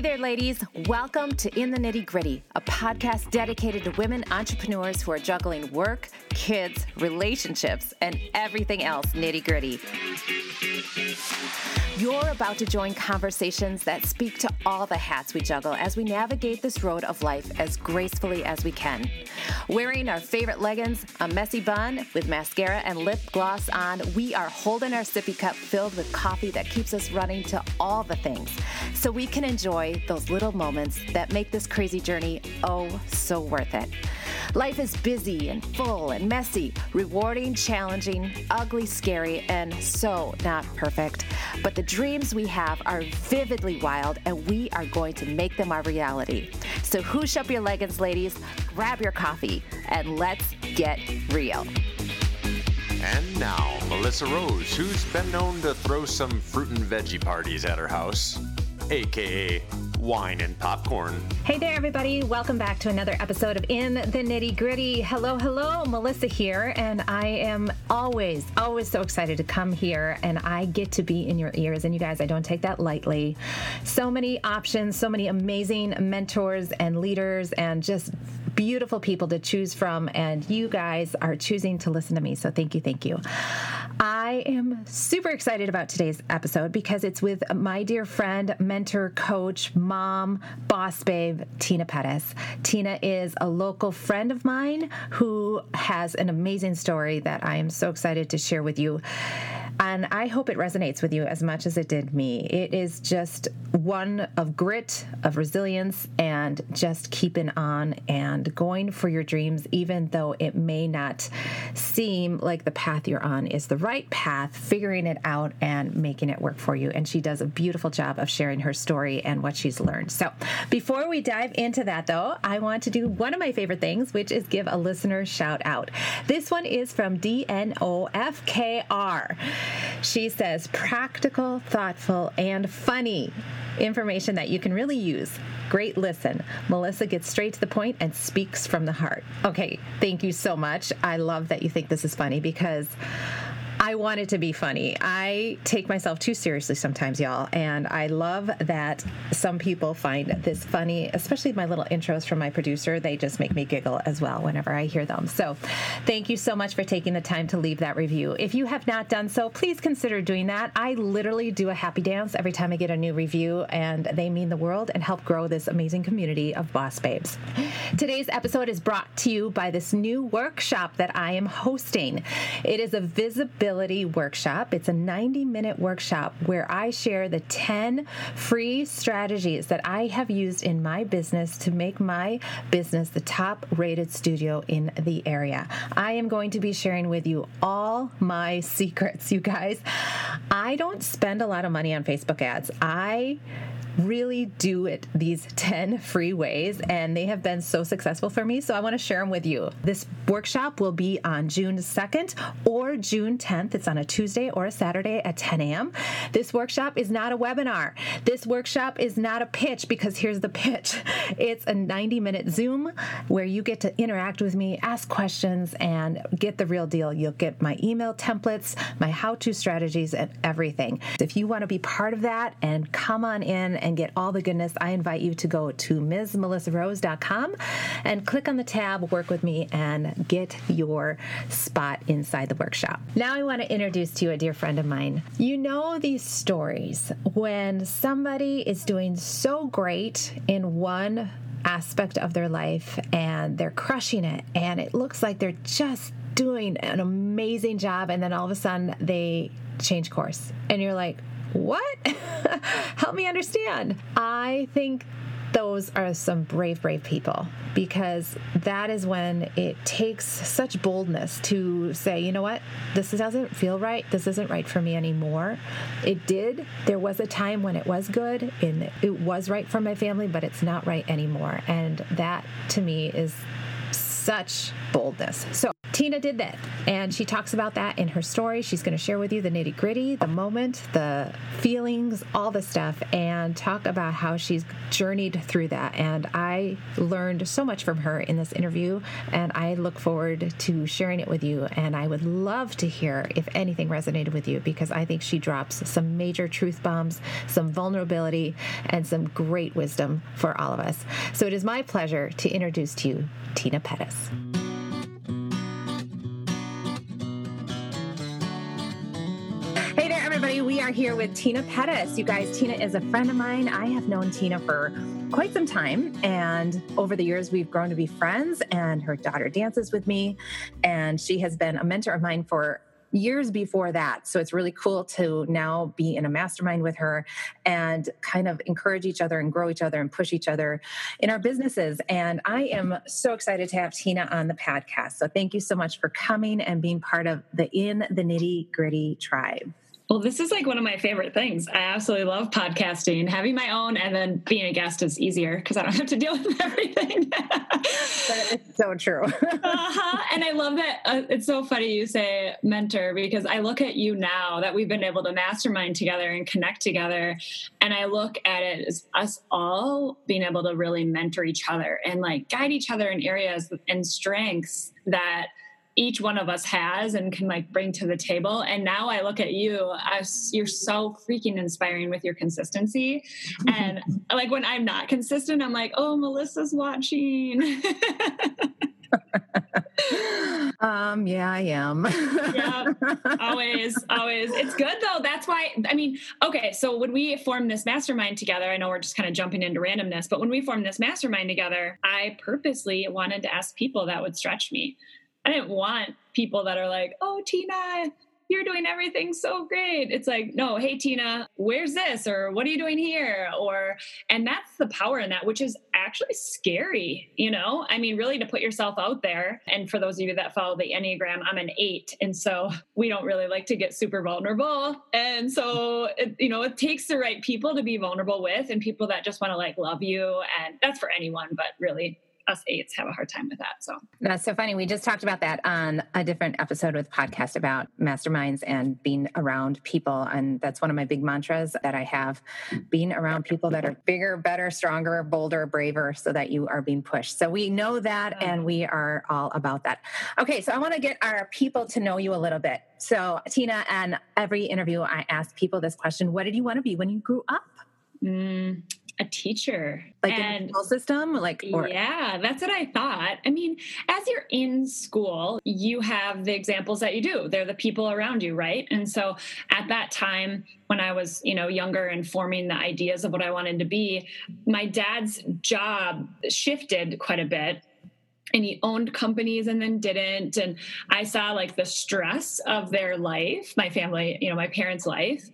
Hey there, ladies. Welcome to In the Nitty Gritty, a podcast dedicated to women entrepreneurs who are juggling work, kids, relationships, and everything else nitty gritty. You're about to join conversations that speak to all the hats we juggle as we navigate this road of life as gracefully as we can. Wearing our favorite leggings, a messy bun with mascara and lip gloss on, we are holding our sippy cup filled with coffee that keeps us running to all the things so we can enjoy those little moments that make this crazy journey oh so worth it. Life is busy and full and messy, rewarding, challenging, ugly, scary, and so not perfect. But the dreams we have are vividly wild, and we are going to make them our reality. So, hoosh up your leggings, ladies, grab your coffee, and let's get real. And now, Melissa Rose, who's been known to throw some fruit and veggie parties at her house, aka wine and popcorn. Hey there, everybody. Welcome back to another episode of In the Nitty Gritty. Hello, hello. Melissa here, and I am always, always so excited to come here and I get to be in your ears. And you guys, I don't take that lightly. So many options, so many amazing mentors and leaders, and just beautiful people to choose from. And you guys are choosing to listen to me. So thank you, thank you. I am super excited about today's episode because it's with my dear friend, mentor, coach, mom, boss babe, Tina Pettis. Tina is a local friend of mine who has an amazing story that I am so excited to share with you. And I hope it resonates with you as much as it did me. It is just one of grit, of resilience, and just keeping on and going for your dreams, even though it may not seem like the path you're on is the right path, figuring it out and making it work for you. And she does a beautiful job of sharing her story and what she's learned. So before we dive into that, though, I want to do one of my favorite things, which is give a listener shout out. This one is from DNOFKR. She says, practical, thoughtful, and funny information that you can really use. Great listen. Melissa gets straight to the point and speaks from the heart. Okay, thank you so much. I love that you think this is funny because I want it to be funny. I take myself too seriously sometimes, y'all, and I love that some people find this funny, especially my little intros from my producer. They just make me giggle as well whenever I hear them. So, thank you so much for taking the time to leave that review. If you have not done so, please consider doing that. I literally do a happy dance every time I get a new review, and they mean the world and help grow this amazing community of boss babes. Today's episode is brought to you by this new workshop that I am hosting. It is a visibility Workshop. It's a 90 minute workshop where I share the 10 free strategies that I have used in my business to make my business the top rated studio in the area. I am going to be sharing with you all my secrets, you guys. I don't spend a lot of money on Facebook ads. I really do it these 10 free ways, and they have been so successful for me. So I want to share them with you. This workshop will be on June 2nd or June 10th. It's on a Tuesday or a Saturday at 10 a.m. This workshop is not a webinar. This workshop is not a pitch because here's the pitch it's a 90 minute Zoom where you get to interact with me, ask questions, and get the real deal. You'll get my email templates, my how to strategies, and everything. If you want to be part of that and come on in and get all the goodness, I invite you to go to MsMelissaRose.com and click on the tab Work with Me and get your spot inside the workshop. Now, I want to introduce to you a dear friend of mine. You know these stories when somebody is doing so great in one aspect of their life and they're crushing it and it looks like they're just doing an amazing job and then all of a sudden they change course and you're like what? Help me understand. I think those are some brave, brave people because that is when it takes such boldness to say, you know what, this doesn't feel right. This isn't right for me anymore. It did. There was a time when it was good and it was right for my family, but it's not right anymore. And that to me is such boldness. So, Tina did that, and she talks about that in her story. She's going to share with you the nitty gritty, the moment, the feelings, all the stuff, and talk about how she's journeyed through that. And I learned so much from her in this interview, and I look forward to sharing it with you. And I would love to hear if anything resonated with you because I think she drops some major truth bombs, some vulnerability, and some great wisdom for all of us. So it is my pleasure to introduce to you Tina Pettis. Everybody. We are here with Tina Pettis. You guys, Tina is a friend of mine. I have known Tina for quite some time. And over the years, we've grown to be friends. And her daughter dances with me. And she has been a mentor of mine for years before that. So it's really cool to now be in a mastermind with her and kind of encourage each other and grow each other and push each other in our businesses. And I am so excited to have Tina on the podcast. So thank you so much for coming and being part of the In the Nitty Gritty tribe. Well, this is like one of my favorite things. I absolutely love podcasting. Having my own and then being a guest is easier because I don't have to deal with everything. that is so true. uh-huh. And I love that. Uh, it's so funny you say mentor because I look at you now that we've been able to mastermind together and connect together. And I look at it as us all being able to really mentor each other and like guide each other in areas and strengths that each one of us has and can like bring to the table. And now I look at you as you're so freaking inspiring with your consistency. And like when I'm not consistent, I'm like, oh, Melissa's watching. um, yeah, I am. yeah, always, always. It's good though. That's why, I mean, okay, so when we formed this mastermind together, I know we're just kind of jumping into randomness, but when we formed this mastermind together, I purposely wanted to ask people that would stretch me. I didn't want people that are like, oh, Tina, you're doing everything so great. It's like, no, hey, Tina, where's this? Or what are you doing here? Or, and that's the power in that, which is actually scary, you know? I mean, really to put yourself out there. And for those of you that follow the Enneagram, I'm an eight. And so we don't really like to get super vulnerable. And so, it, you know, it takes the right people to be vulnerable with and people that just want to like love you. And that's for anyone, but really us eights have a hard time with that. So that's so funny. We just talked about that on a different episode with podcast about masterminds and being around people. And that's one of my big mantras that I have being around people that are bigger, better, stronger, bolder, braver, so that you are being pushed. So we know that and we are all about that. Okay, so I want to get our people to know you a little bit. So, Tina, and every interview, I ask people this question What did you want to be when you grew up? Mm, a teacher like and, in the school system like or- yeah that's what i thought. I mean as you're in school you have the examples that you do. They're the people around you right? And so at that time when i was you know younger and forming the ideas of what i wanted to be my dad's job shifted quite a bit and he owned companies and then didn't. And i saw like the stress of their life my family you know my parents life.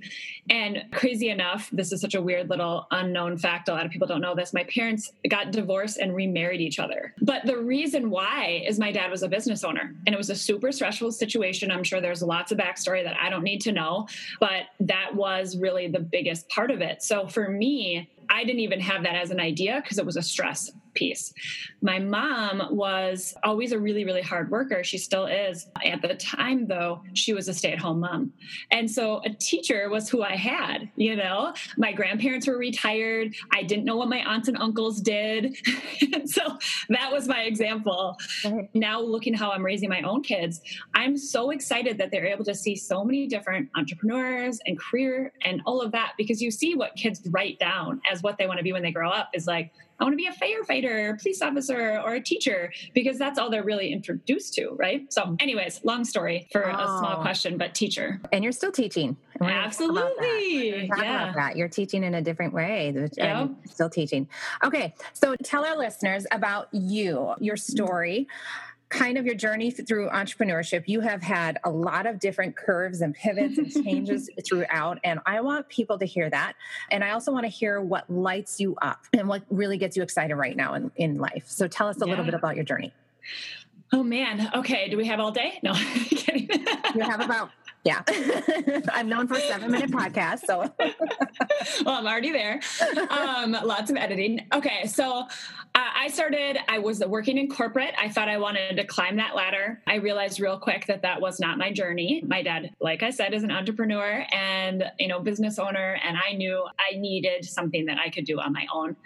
And crazy enough this is such a weird little unknown fact a lot of people don't know this my parents got divorced and remarried each other. But the reason why is my dad was a business owner and it was a super stressful situation. I'm sure there's lots of backstory that i don't need to know but that was really the biggest part of it. So for me I didn't even have that as an idea because it was a stress piece. My mom was always a really, really hard worker. She still is. At the time, though, she was a stay at home mom. And so a teacher was who I had, you know? My grandparents were retired. I didn't know what my aunts and uncles did. so that was my example. Now, looking how I'm raising my own kids, I'm so excited that they're able to see so many different entrepreneurs and career and all of that because you see what kids write down as what they want to be when they grow up is like, I want to be a firefighter, police officer, or a teacher because that's all they're really introduced to, right? So, anyways, long story for oh. a small oh. question, but teacher. And you're still teaching. Absolutely. yeah. That. You're teaching in a different way. Yep. Still teaching. Okay. So, tell our listeners about you, your story kind of your journey through entrepreneurship, you have had a lot of different curves and pivots and changes throughout. And I want people to hear that. And I also want to hear what lights you up and what really gets you excited right now in, in life. So tell us a yeah. little bit about your journey. Oh man. Okay. Do we have all day? No, you have about Yeah. I'm known for seven minute podcasts. So, well, I'm already there. Um, lots of editing. Okay. So, uh, I started, I was working in corporate. I thought I wanted to climb that ladder. I realized real quick that that was not my journey. My dad, like I said, is an entrepreneur and, you know, business owner. And I knew I needed something that I could do on my own.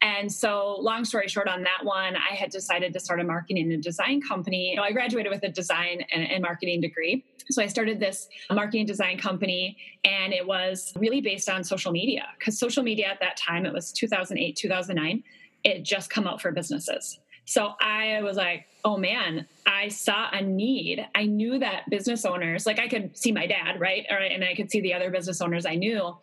And so, long story short, on that one, I had decided to start a marketing and design company. You know, I graduated with a design and, and marketing degree. So I started this marketing design company, and it was really based on social media because social media at that time, it was 2008, 2009, it just come out for businesses. So I was like, oh man, I saw a need. I knew that business owners, like I could see my dad, right? And I could see the other business owners I knew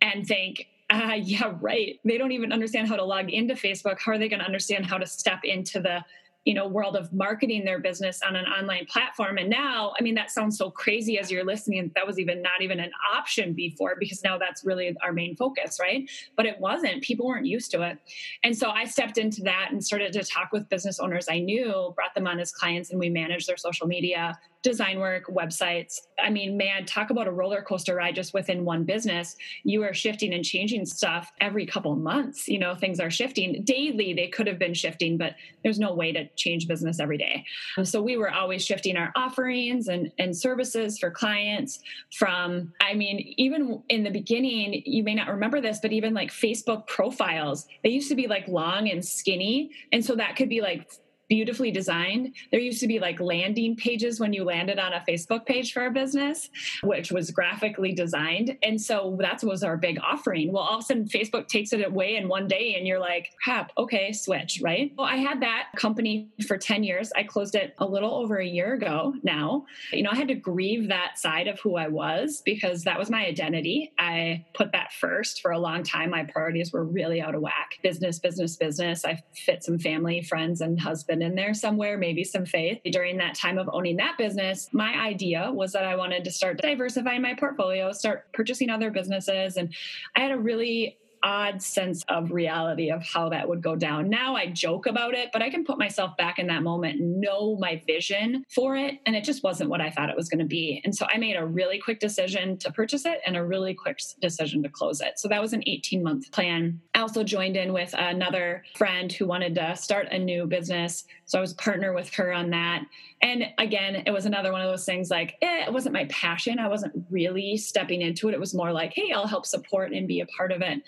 and think, uh, yeah, right. They don't even understand how to log into Facebook. How are they going to understand how to step into the you know world of marketing their business on an online platform and now i mean that sounds so crazy as you're listening that was even not even an option before because now that's really our main focus right but it wasn't people weren't used to it and so i stepped into that and started to talk with business owners i knew brought them on as clients and we managed their social media design work, websites. I mean, man, talk about a roller coaster ride just within one business. You are shifting and changing stuff every couple months. You know, things are shifting daily. They could have been shifting, but there's no way to change business every day. So we were always shifting our offerings and, and services for clients from, I mean, even in the beginning, you may not remember this, but even like Facebook profiles, they used to be like long and skinny. And so that could be like beautifully designed. There used to be like landing pages when you landed on a Facebook page for a business, which was graphically designed. And so that was our big offering. Well, all of a sudden, Facebook takes it away in one day, and you're like, crap, okay, switch, right? Well, I had that company for 10 years. I closed it a little over a year ago now. You know, I had to grieve that side of who I was because that was my identity. I put that first for a long time. My priorities were really out of whack business, business, business. I fit some family, friends, and husband in there somewhere, maybe some faith. During that time of owning that business, my idea was that I wanted to start diversifying my portfolio, start purchasing other businesses. And I had a really odd sense of reality of how that would go down. Now I joke about it, but I can put myself back in that moment, know my vision for it, and it just wasn't what I thought it was going to be. And so I made a really quick decision to purchase it and a really quick decision to close it. So that was an 18 month plan. I also joined in with another friend who wanted to start a new business. So I was partner with her on that. And again, it was another one of those things like, eh, it wasn't my passion. I wasn't really stepping into it. It was more like, hey, I'll help support and be a part of it.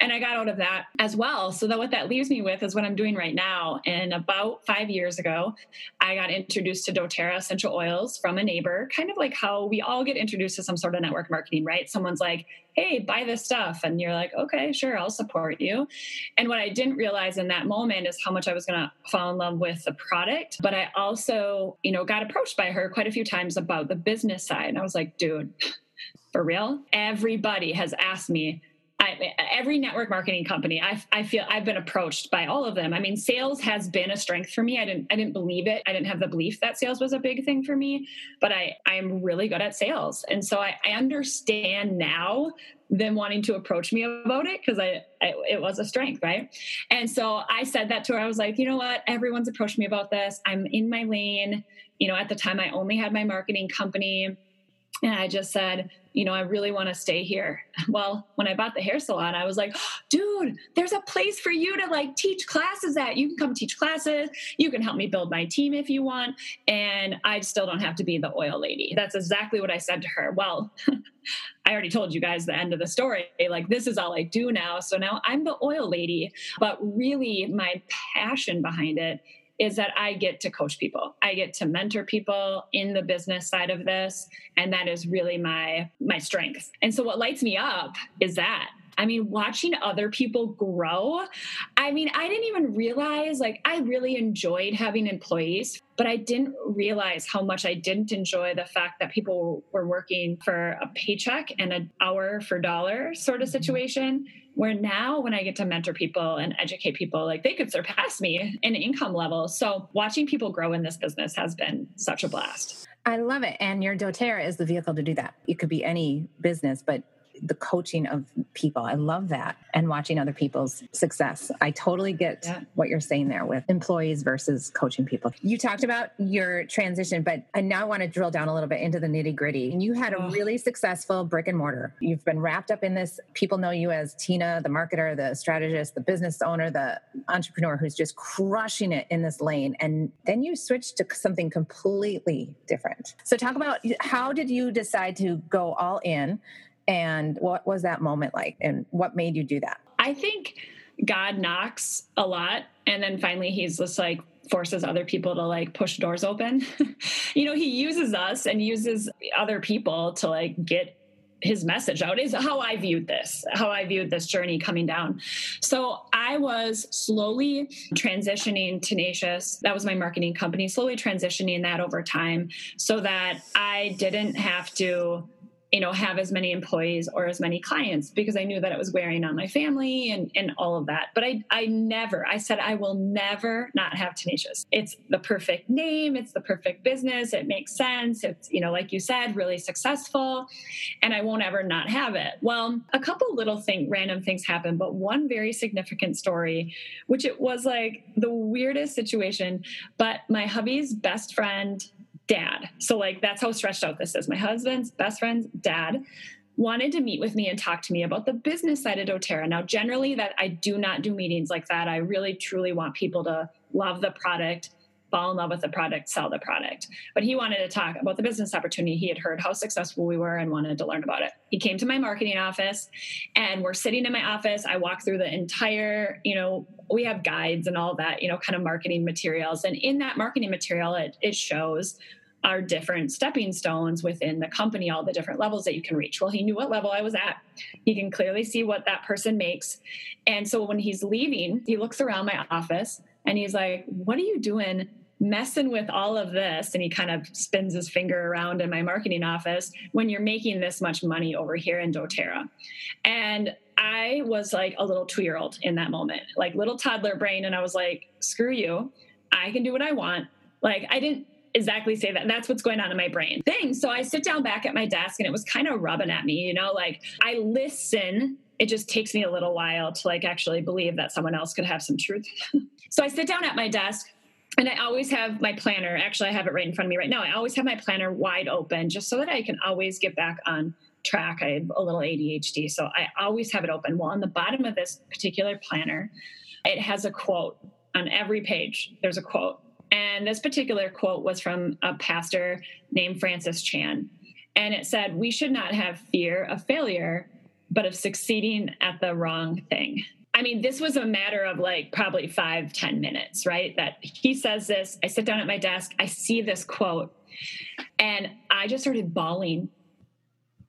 And I got out of that as well. So that what that leaves me with is what I'm doing right now. And about five years ago, I got introduced to doTERRA essential oils from a neighbor, kind of like how we all get introduced to some sort of network marketing, right? Someone's like, hey, buy this stuff. And you're like, okay, sure, I'll support you. And what I didn't realize in that moment is how much I was going to fall in love with the product. But I also, you know, got approached by her quite a few times about the business side. And I was like, dude, for real? Everybody has asked me, I, every network marketing company, I, I feel I've been approached by all of them. I mean, sales has been a strength for me. I didn't, I didn't believe it. I didn't have the belief that sales was a big thing for me, but I, I am really good at sales, and so I, I understand now them wanting to approach me about it because I, I, it was a strength right and so i said that to her i was like you know what everyone's approached me about this i'm in my lane you know at the time i only had my marketing company and I just said, you know, I really want to stay here. Well, when I bought the hair salon, I was like, oh, dude, there's a place for you to like teach classes at. You can come teach classes. You can help me build my team if you want. And I still don't have to be the oil lady. That's exactly what I said to her. Well, I already told you guys the end of the story. Like, this is all I do now. So now I'm the oil lady. But really, my passion behind it is that I get to coach people. I get to mentor people in the business side of this and that is really my my strength. And so what lights me up is that I mean, watching other people grow. I mean, I didn't even realize, like, I really enjoyed having employees, but I didn't realize how much I didn't enjoy the fact that people were working for a paycheck and an hour for dollar sort of mm-hmm. situation where now when I get to mentor people and educate people, like they could surpass me in income level. So watching people grow in this business has been such a blast. I love it. And your doTERRA is the vehicle to do that. It could be any business, but the coaching of people. I love that and watching other people's success. I totally get yeah. what you're saying there with employees versus coaching people. You talked about your transition, but I now want to drill down a little bit into the nitty gritty. And you had a oh. really successful brick and mortar. You've been wrapped up in this. People know you as Tina, the marketer, the strategist, the business owner, the entrepreneur who's just crushing it in this lane. And then you switched to something completely different. So talk about how did you decide to go all in? And what was that moment like? And what made you do that? I think God knocks a lot. And then finally, he's just like, forces other people to like push doors open. you know, he uses us and uses other people to like get his message out is how I viewed this, how I viewed this journey coming down. So I was slowly transitioning Tenacious. That was my marketing company, slowly transitioning that over time so that I didn't have to you know have as many employees or as many clients because i knew that it was wearing on my family and and all of that. But i i never i said i will never not have tenacious. It's the perfect name. It's the perfect business. It makes sense. It's you know like you said really successful and i won't ever not have it. Well a couple little thing random things happen but one very significant story which it was like the weirdest situation but my hubby's best friend dad. So, like, that's how stretched out this is. My husband's best friend's dad wanted to meet with me and talk to me about the business side of doterra now generally that i do not do meetings like that i really truly want people to love the product fall in love with the product sell the product but he wanted to talk about the business opportunity he had heard how successful we were and wanted to learn about it he came to my marketing office and we're sitting in my office i walk through the entire you know we have guides and all that you know kind of marketing materials and in that marketing material it, it shows our different stepping stones within the company, all the different levels that you can reach. Well, he knew what level I was at. He can clearly see what that person makes. And so when he's leaving, he looks around my office and he's like, What are you doing? messing with all of this and he kind of spins his finger around in my marketing office when you're making this much money over here in doterra and i was like a little two-year-old in that moment like little toddler brain and i was like screw you i can do what i want like i didn't exactly say that. That's what's going on in my brain. Thing. So I sit down back at my desk and it was kind of rubbing at me, you know, like I listen. It just takes me a little while to like actually believe that someone else could have some truth. so I sit down at my desk and I always have my planner. Actually, I have it right in front of me right now. I always have my planner wide open just so that I can always get back on track. I have a little ADHD, so I always have it open. Well, on the bottom of this particular planner, it has a quote on every page. There's a quote. And this particular quote was from a pastor named Francis Chan. And it said, We should not have fear of failure, but of succeeding at the wrong thing. I mean, this was a matter of like probably five, ten minutes, right? That he says this. I sit down at my desk, I see this quote, and I just started bawling.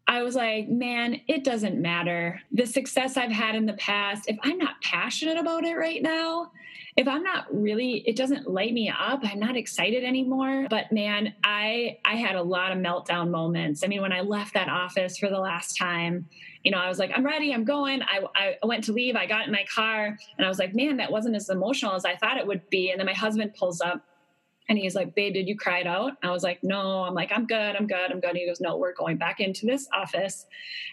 I was like, man, it doesn't matter. The success I've had in the past, if I'm not passionate about it right now, if i'm not really it doesn't light me up i'm not excited anymore but man i i had a lot of meltdown moments i mean when i left that office for the last time you know i was like i'm ready i'm going. I i went to leave i got in my car and i was like man that wasn't as emotional as i thought it would be. And then my husband pulls up and he's like, Babe, did you cry it out? I was like, No. I'm like, I'm good. I'm good. I'm good. And he goes, No, we're going back into this office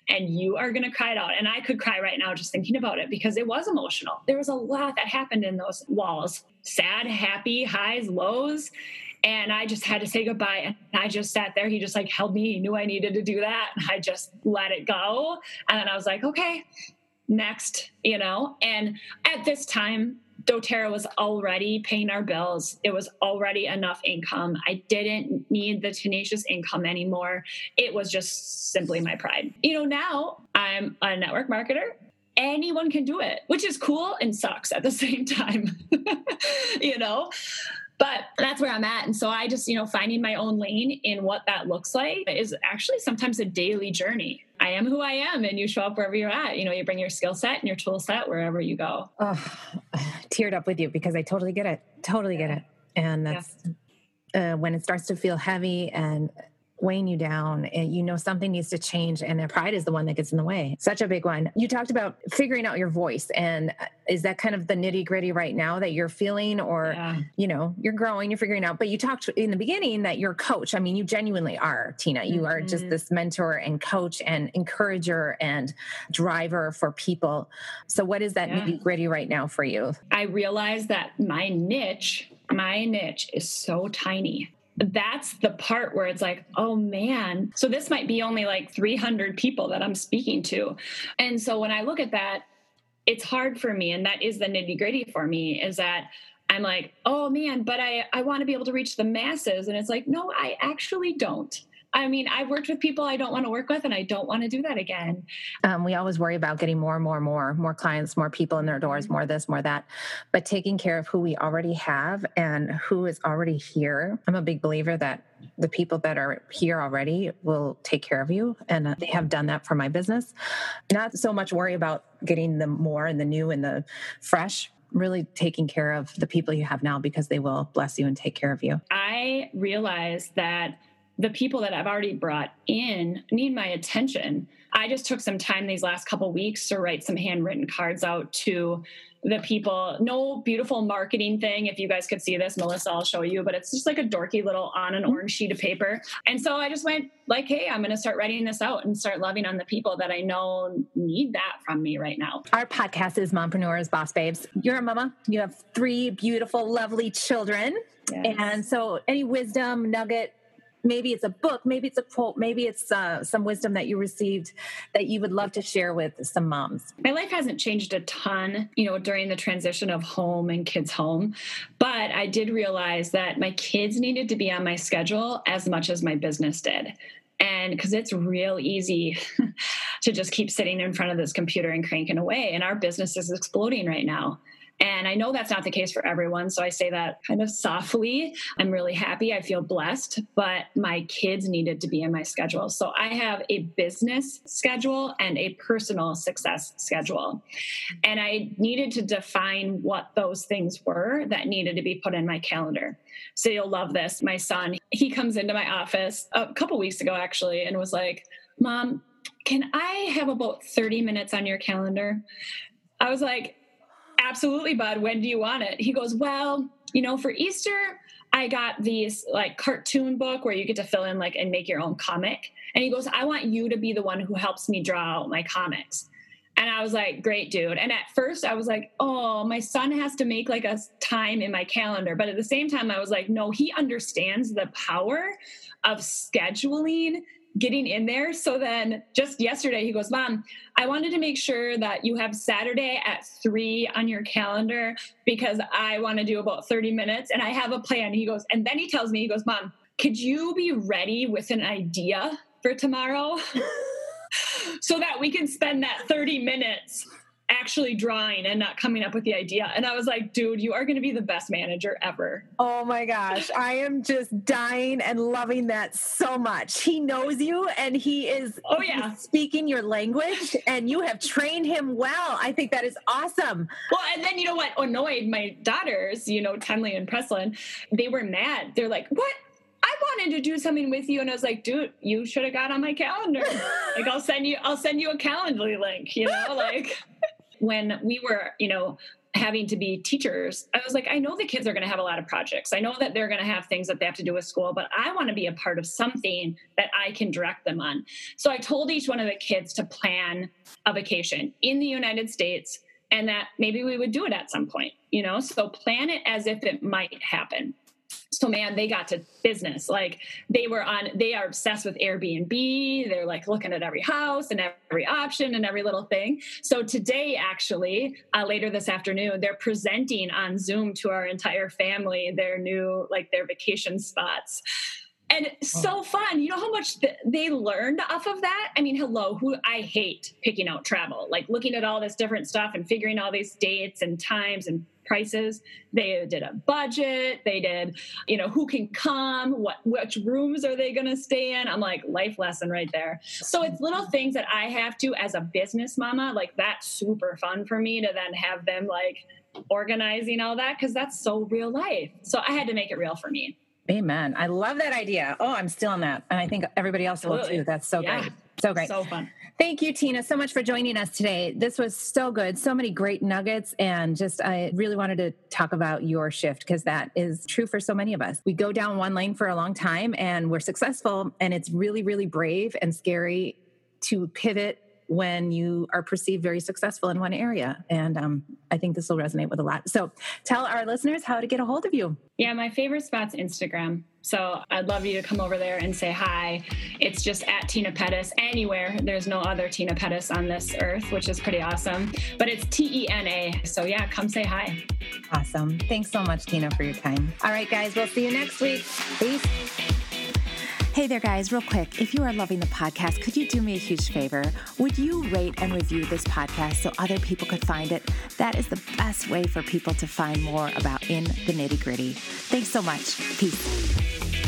and you are going to cry it out. And I could cry right now just thinking about it because it was emotional. There was a lot that happened in those walls sad, happy, highs, lows. And I just had to say goodbye. And I just sat there. He just like held me. He knew I needed to do that. And I just let it go. And then I was like, okay, next, you know? And at this time, doterra was already paying our bills it was already enough income i didn't need the tenacious income anymore it was just simply my pride you know now i'm a network marketer anyone can do it which is cool and sucks at the same time you know but that's where I'm at. And so I just, you know, finding my own lane in what that looks like is actually sometimes a daily journey. I am who I am, and you show up wherever you're at. You know, you bring your skill set and your tool set wherever you go. Oh, teared up with you because I totally get it. Totally get it. And that's uh, when it starts to feel heavy and weighing you down and you know something needs to change and their pride is the one that gets in the way such a big one you talked about figuring out your voice and uh, is that kind of the nitty gritty right now that you're feeling or yeah. you know you're growing you're figuring out but you talked in the beginning that you're a coach i mean you genuinely are tina you mm-hmm. are just mm-hmm. this mentor and coach and encourager and driver for people so what is that yeah. nitty gritty right now for you i realize that my niche my niche is so tiny that's the part where it's like, oh man, so this might be only like 300 people that I'm speaking to. And so when I look at that, it's hard for me. And that is the nitty gritty for me is that I'm like, oh man, but I, I want to be able to reach the masses. And it's like, no, I actually don't. I mean, I've worked with people I don't want to work with, and I don't want to do that again. Um, we always worry about getting more and more and more, more clients, more people in their doors, more this, more that. But taking care of who we already have and who is already here, I'm a big believer that the people that are here already will take care of you. And uh, they have done that for my business. Not so much worry about getting the more and the new and the fresh, really taking care of the people you have now because they will bless you and take care of you. I realize that the people that I've already brought in need my attention. I just took some time these last couple weeks to write some handwritten cards out to the people. No beautiful marketing thing. If you guys could see this, Melissa, I'll show you, but it's just like a dorky little on an orange sheet of paper. And so I just went like, hey, I'm going to start writing this out and start loving on the people that I know need that from me right now. Our podcast is Mompreneurs, Boss Babes. You're a mama. You have three beautiful, lovely children. Yes. And so any wisdom nugget maybe it's a book, maybe it's a quote, maybe it's uh, some wisdom that you received that you would love to share with some moms. My life hasn't changed a ton, you know, during the transition of home and kids home, but I did realize that my kids needed to be on my schedule as much as my business did and because it's real easy to just keep sitting in front of this computer and cranking away and our business is exploding right now and I know that's not the case for everyone. So I say that kind of softly. I'm really happy. I feel blessed, but my kids needed to be in my schedule. So I have a business schedule and a personal success schedule. And I needed to define what those things were that needed to be put in my calendar. So you'll love this. My son, he comes into my office a couple weeks ago actually and was like, Mom, can I have about 30 minutes on your calendar? I was like, absolutely, bud. When do you want it? He goes, well, you know, for Easter, I got these like cartoon book where you get to fill in like and make your own comic. And he goes, I want you to be the one who helps me draw out my comics. And I was like, great, dude. And at first I was like, oh, my son has to make like a time in my calendar. But at the same time, I was like, no, he understands the power of scheduling getting in there. So then just yesterday, he goes, Mom, I wanted to make sure that you have Saturday at three on your calendar because I want to do about 30 minutes and I have a plan. He goes, and then he tells me, he goes, Mom, could you be ready with an idea for tomorrow? so that we can spend that 30 minutes actually drawing and not coming up with the idea. And I was like, dude, you are going to be the best manager ever. Oh my gosh. I am just dying and loving that so much. He knows you and he is oh, yeah. speaking your language and you have trained him well. I think that is awesome. Well, and then you know what annoyed my daughters, you know, Tenley and Preslin, they were mad. They're like, what? I wanted to do something with you, and I was like, dude, you should have got on my calendar. like, I'll send you, I'll send you a Calendly link. You know, like when we were, you know, having to be teachers, I was like, I know the kids are going to have a lot of projects. I know that they're going to have things that they have to do with school, but I want to be a part of something that I can direct them on. So I told each one of the kids to plan a vacation in the United States and that maybe we would do it at some point, you know? So plan it as if it might happen so man they got to business. Like they were on they are obsessed with airbnb. They're like looking at every house and every option and every little thing. So today actually uh, later this afternoon they're presenting on zoom to our entire family their new like their vacation spots. And so fun. You know how much th- they learned off of that? I mean hello who i hate picking out travel. Like looking at all this different stuff and figuring all these dates and times and prices they did a budget they did you know who can come what which rooms are they going to stay in i'm like life lesson right there so it's little things that i have to as a business mama like that's super fun for me to then have them like organizing all that because that's so real life so i had to make it real for me Amen. I love that idea. Oh, I'm still on that. And I think everybody else Absolutely. will too. That's so yeah. great. So great. So fun. Thank you, Tina, so much for joining us today. This was so good. So many great nuggets. And just, I really wanted to talk about your shift because that is true for so many of us. We go down one lane for a long time and we're successful. And it's really, really brave and scary to pivot when you are perceived very successful in one area. And um, I think this will resonate with a lot. So tell our listeners how to get a hold of you. Yeah, my favorite spot's Instagram. So I'd love you to come over there and say hi. It's just at Tina Pettis anywhere. There's no other Tina Pettis on this earth, which is pretty awesome. But it's T E N A. So yeah, come say hi. Awesome. Thanks so much, Tina, for your time. All right, guys, we'll see you next week. Peace. Hey there, guys, real quick. If you are loving the podcast, could you do me a huge favor? Would you rate and review this podcast so other people could find it? That is the best way for people to find more about In the Nitty Gritty. Thanks so much. Peace.